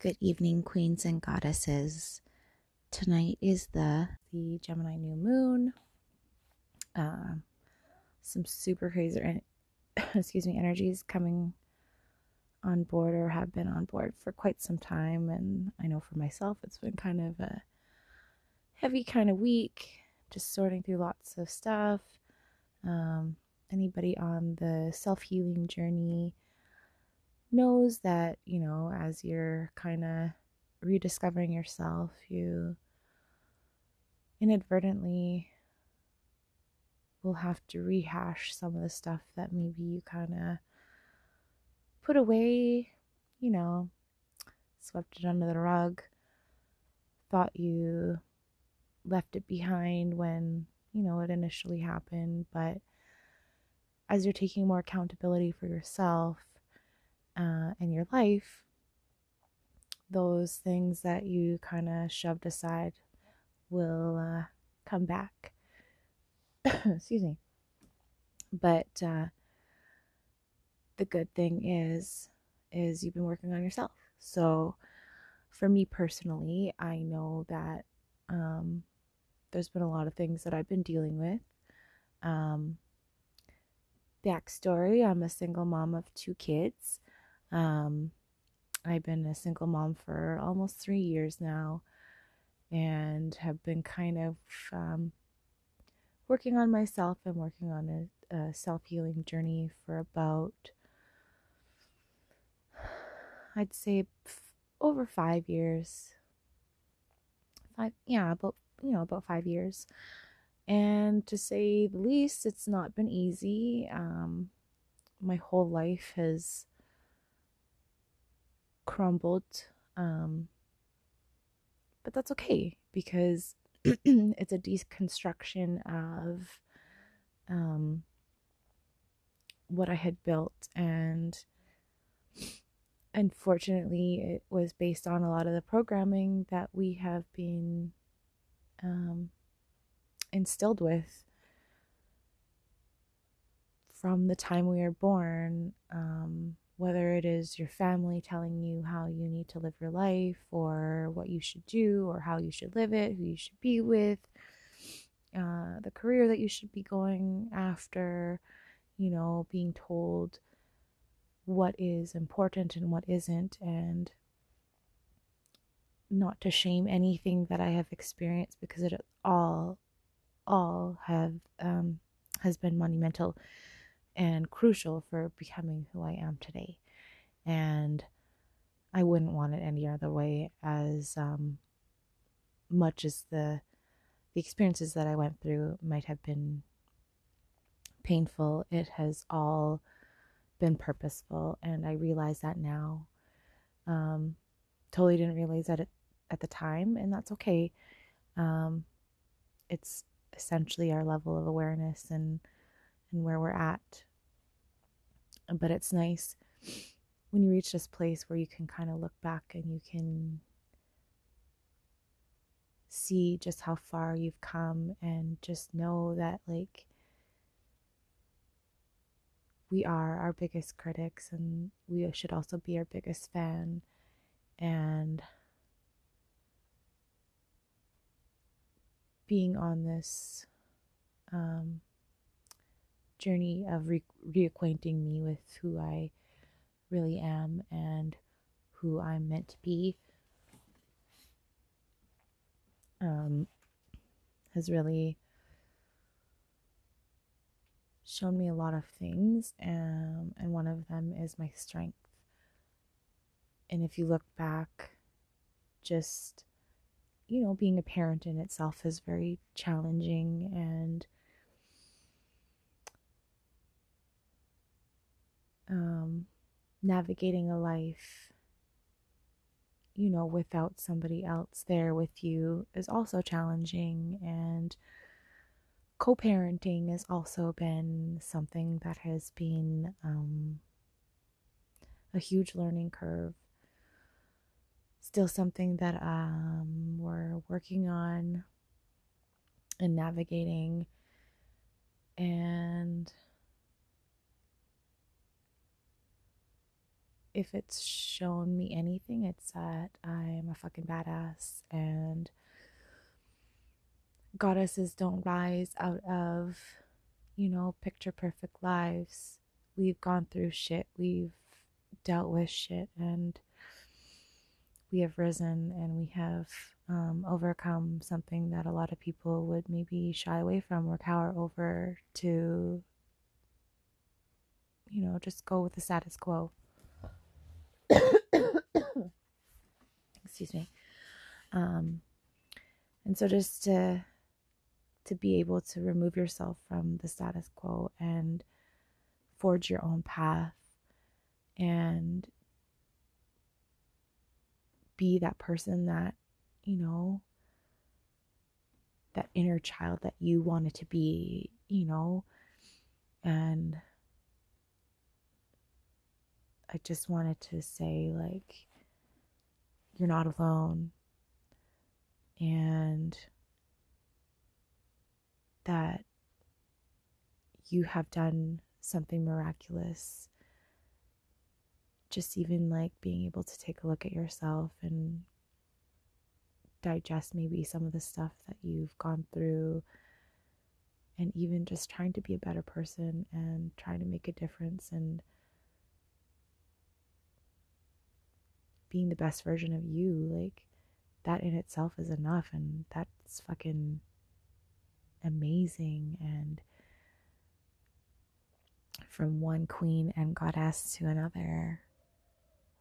Good evening, queens and goddesses. Tonight is the the Gemini new moon. Uh, some super crazy, excuse me, energies coming on board or have been on board for quite some time. And I know for myself, it's been kind of a heavy kind of week, just sorting through lots of stuff. Um, anybody on the self healing journey knows that, you know, as you're kind of rediscovering yourself, you inadvertently will have to rehash some of the stuff that maybe you kind of put away, you know, swept it under the rug, thought you left it behind when, you know, it initially happened. But as you're taking more accountability for yourself uh, and your life, those things that you kind of shoved aside will uh, come back. Excuse me. But uh, the good thing is, is you've been working on yourself. So, for me personally, I know that um, there's been a lot of things that I've been dealing with. Um, backstory I'm a single mom of two kids. Um, I've been a single mom for almost three years now and have been kind of um, working on myself and working on a, a self healing journey for about, I'd say, f- over five years. Five, yeah, about you know, about five years. And to say the least, it's not been easy. Um, my whole life has crumbled. Um, but that's okay because it's a deconstruction of um, what I had built. And unfortunately, it was based on a lot of the programming that we have been um, instilled with from the time we are born, um, whether it is your family telling you how you need to live your life or what you should do or how you should live it, who you should be with, uh, the career that you should be going after, you know, being told what is important and what isn't, and not to shame anything that I have experienced because it all, all have um, has been monumental and crucial for becoming who I am today. And I wouldn't want it any other way. As um, much as the the experiences that I went through might have been painful, it has all been purposeful, and I realize that now. Um, totally didn't realize that at, at the time, and that's okay. Um, it's essentially our level of awareness and and where we're at but it's nice when you reach this place where you can kind of look back and you can see just how far you've come and just know that like we are our biggest critics and we should also be our biggest fan and being on this um, journey of re- reacquainting me with who I really am and who I'm meant to be um, has really shown me a lot of things, um, and one of them is my strength. And if you look back, just you know, being a parent in itself is very challenging and um, navigating a life, you know, without somebody else there with you is also challenging. And co parenting has also been something that has been um, a huge learning curve. Still something that um, we're working on and navigating. And if it's shown me anything, it's that I'm a fucking badass and goddesses don't rise out of, you know, picture perfect lives. We've gone through shit, we've dealt with shit, and we have risen and we have um, overcome something that a lot of people would maybe shy away from or cower over to, you know, just go with the status quo. Excuse me. Um, and so just to to be able to remove yourself from the status quo and forge your own path and be that person that, you know, that inner child that you wanted to be, you know, and I just wanted to say, like, you're not alone. And that you have done something miraculous. Just even like being able to take a look at yourself and digest maybe some of the stuff that you've gone through and even just trying to be a better person and trying to make a difference and being the best version of you, like that in itself is enough and that's fucking amazing and from one queen and goddess to another.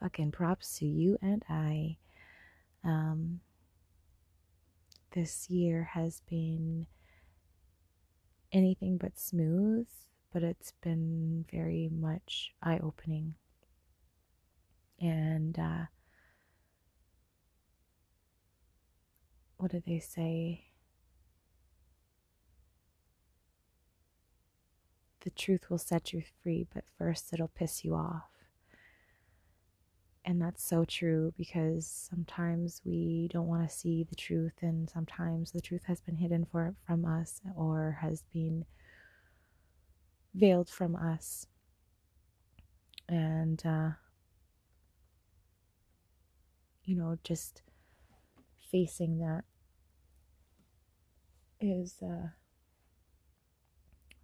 Fucking props to you and I. Um, this year has been anything but smooth, but it's been very much eye opening and uh, what do they say? The truth will set you free, but first it'll piss you off. And that's so true because sometimes we don't want to see the truth, and sometimes the truth has been hidden for, from us or has been veiled from us. And uh, you know, just facing that is uh,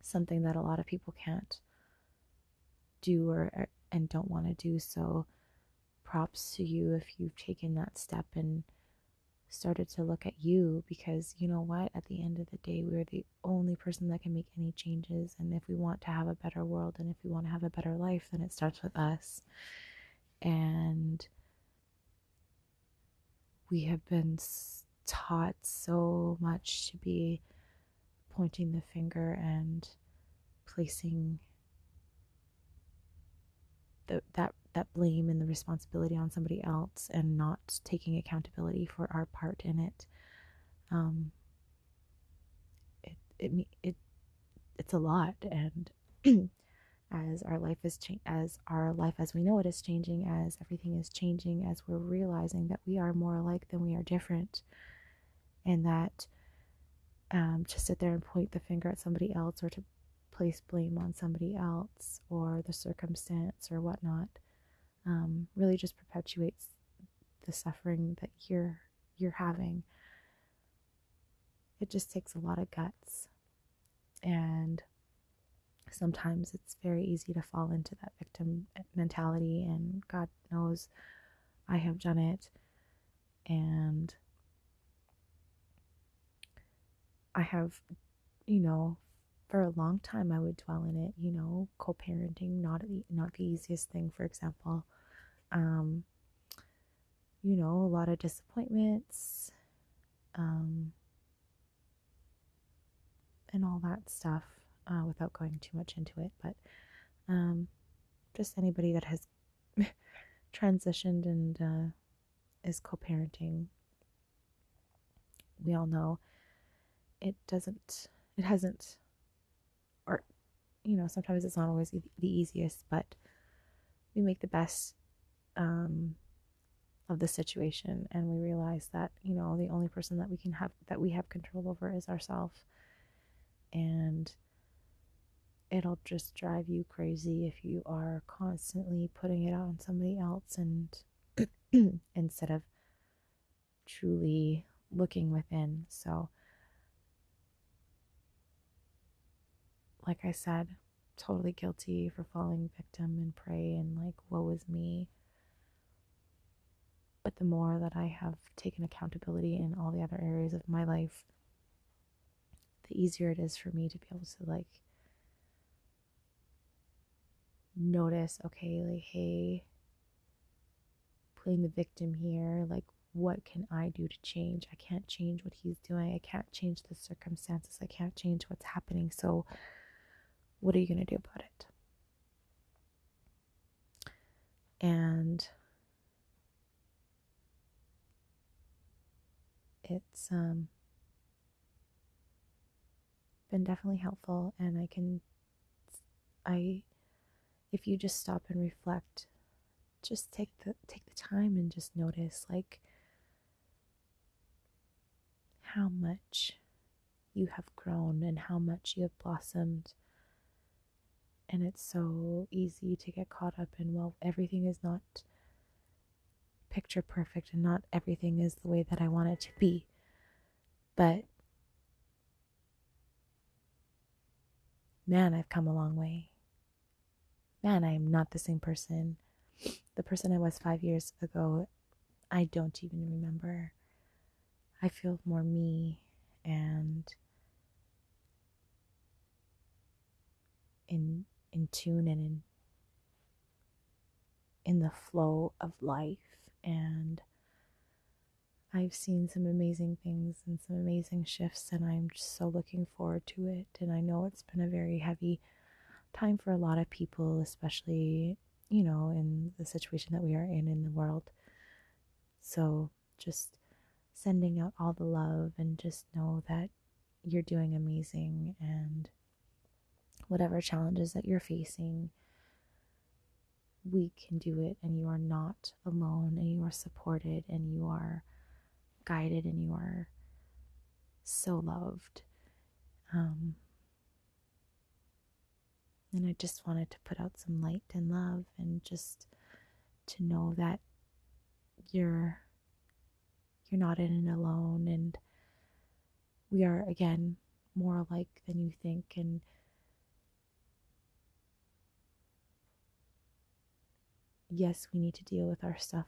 something that a lot of people can't do or and don't want to do. So, props to you if you've taken that step and started to look at you because you know what? At the end of the day we're the only person that can make any changes. And if we want to have a better world and if we want to have a better life then it starts with us. And we have been taught so much to be pointing the finger and placing the, that that blame and the responsibility on somebody else and not taking accountability for our part in it. Um, it it it it's a lot, and as our life is cha- as our life as we know it is changing as everything is changing as we're realizing that we are more alike than we are different. And that um, to sit there and point the finger at somebody else or to place blame on somebody else or the circumstance or whatnot um, really just perpetuates the suffering that you're you're having. It just takes a lot of guts. And sometimes it's very easy to fall into that victim mentality, and God knows I have done it. And I have, you know, for a long time I would dwell in it, you know, co-parenting not the not the easiest thing for example. Um you know, a lot of disappointments um and all that stuff uh, without going too much into it, but um, just anybody that has transitioned and uh, is co parenting, we all know it doesn't, it hasn't, or, you know, sometimes it's not always the easiest, but we make the best um, of the situation and we realize that, you know, the only person that we can have, that we have control over is ourselves. And it'll just drive you crazy if you are constantly putting it on somebody else and instead of truly looking within. So, like I said, totally guilty for falling victim and prey and like, woe is me. But the more that I have taken accountability in all the other areas of my life, the easier it is for me to be able to like notice okay, like, hey, playing the victim here, like, what can I do to change? I can't change what he's doing. I can't change the circumstances. I can't change what's happening. So, what are you going to do about it? And it's um, been definitely helpful, and I can, I, if you just stop and reflect, just take the take the time and just notice like how much you have grown and how much you have blossomed. And it's so easy to get caught up in, well, everything is not picture perfect and not everything is the way that I want it to be. But man, I've come a long way. Man, I am not the same person. The person I was five years ago, I don't even remember. I feel more me and in in tune and in in the flow of life and I've seen some amazing things and some amazing shifts and I'm just so looking forward to it and I know it's been a very heavy time for a lot of people especially you know in the situation that we are in in the world so just sending out all the love and just know that you're doing amazing and whatever challenges that you're facing, we can do it and you are not alone and you are supported and you are guided and you are so loved. Um, and I just wanted to put out some light and love and just to know that you're you're not in it alone. And we are again more alike than you think. And yes we need to deal with our stuff.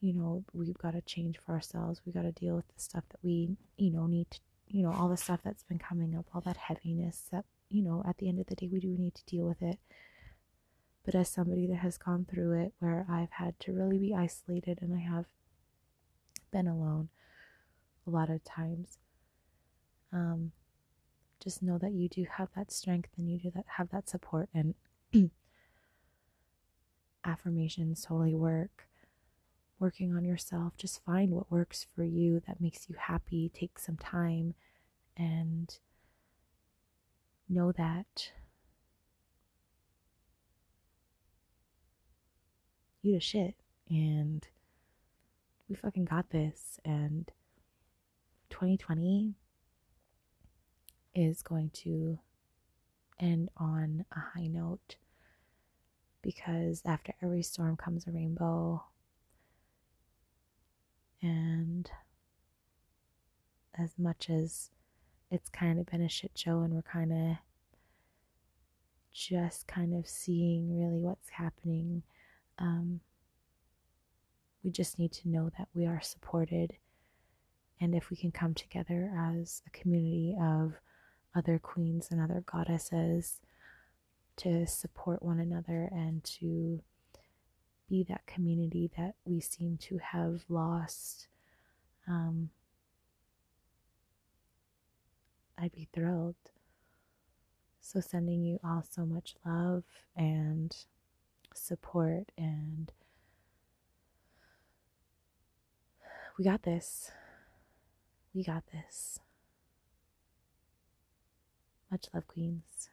You know we've got to change for ourselves. We got to deal with the stuff that we you know need to you know all the stuff that's been coming up all that heaviness that you know at the end of the day we do need to deal with it but as somebody that has gone through it where i've had to really be isolated and i have been alone a lot of times. Um, just know that you do have that strength and you do that have that support and affirmations totally work. Working on yourself, just find what works for you that makes you happy. Take some time and know that you the shit and we fucking got this. And 2020 is going to end on a high note because after every storm comes a rainbow. And as much as it's kind of been a shit show and we're kind of just kind of seeing really what's happening um, we just need to know that we are supported. And if we can come together as a community of other queens and other goddesses to support one another and to be that community that we seem to have lost, um, I'd be thrilled. So, sending you all so much love and support and We got this. We got this. Much love, Queens.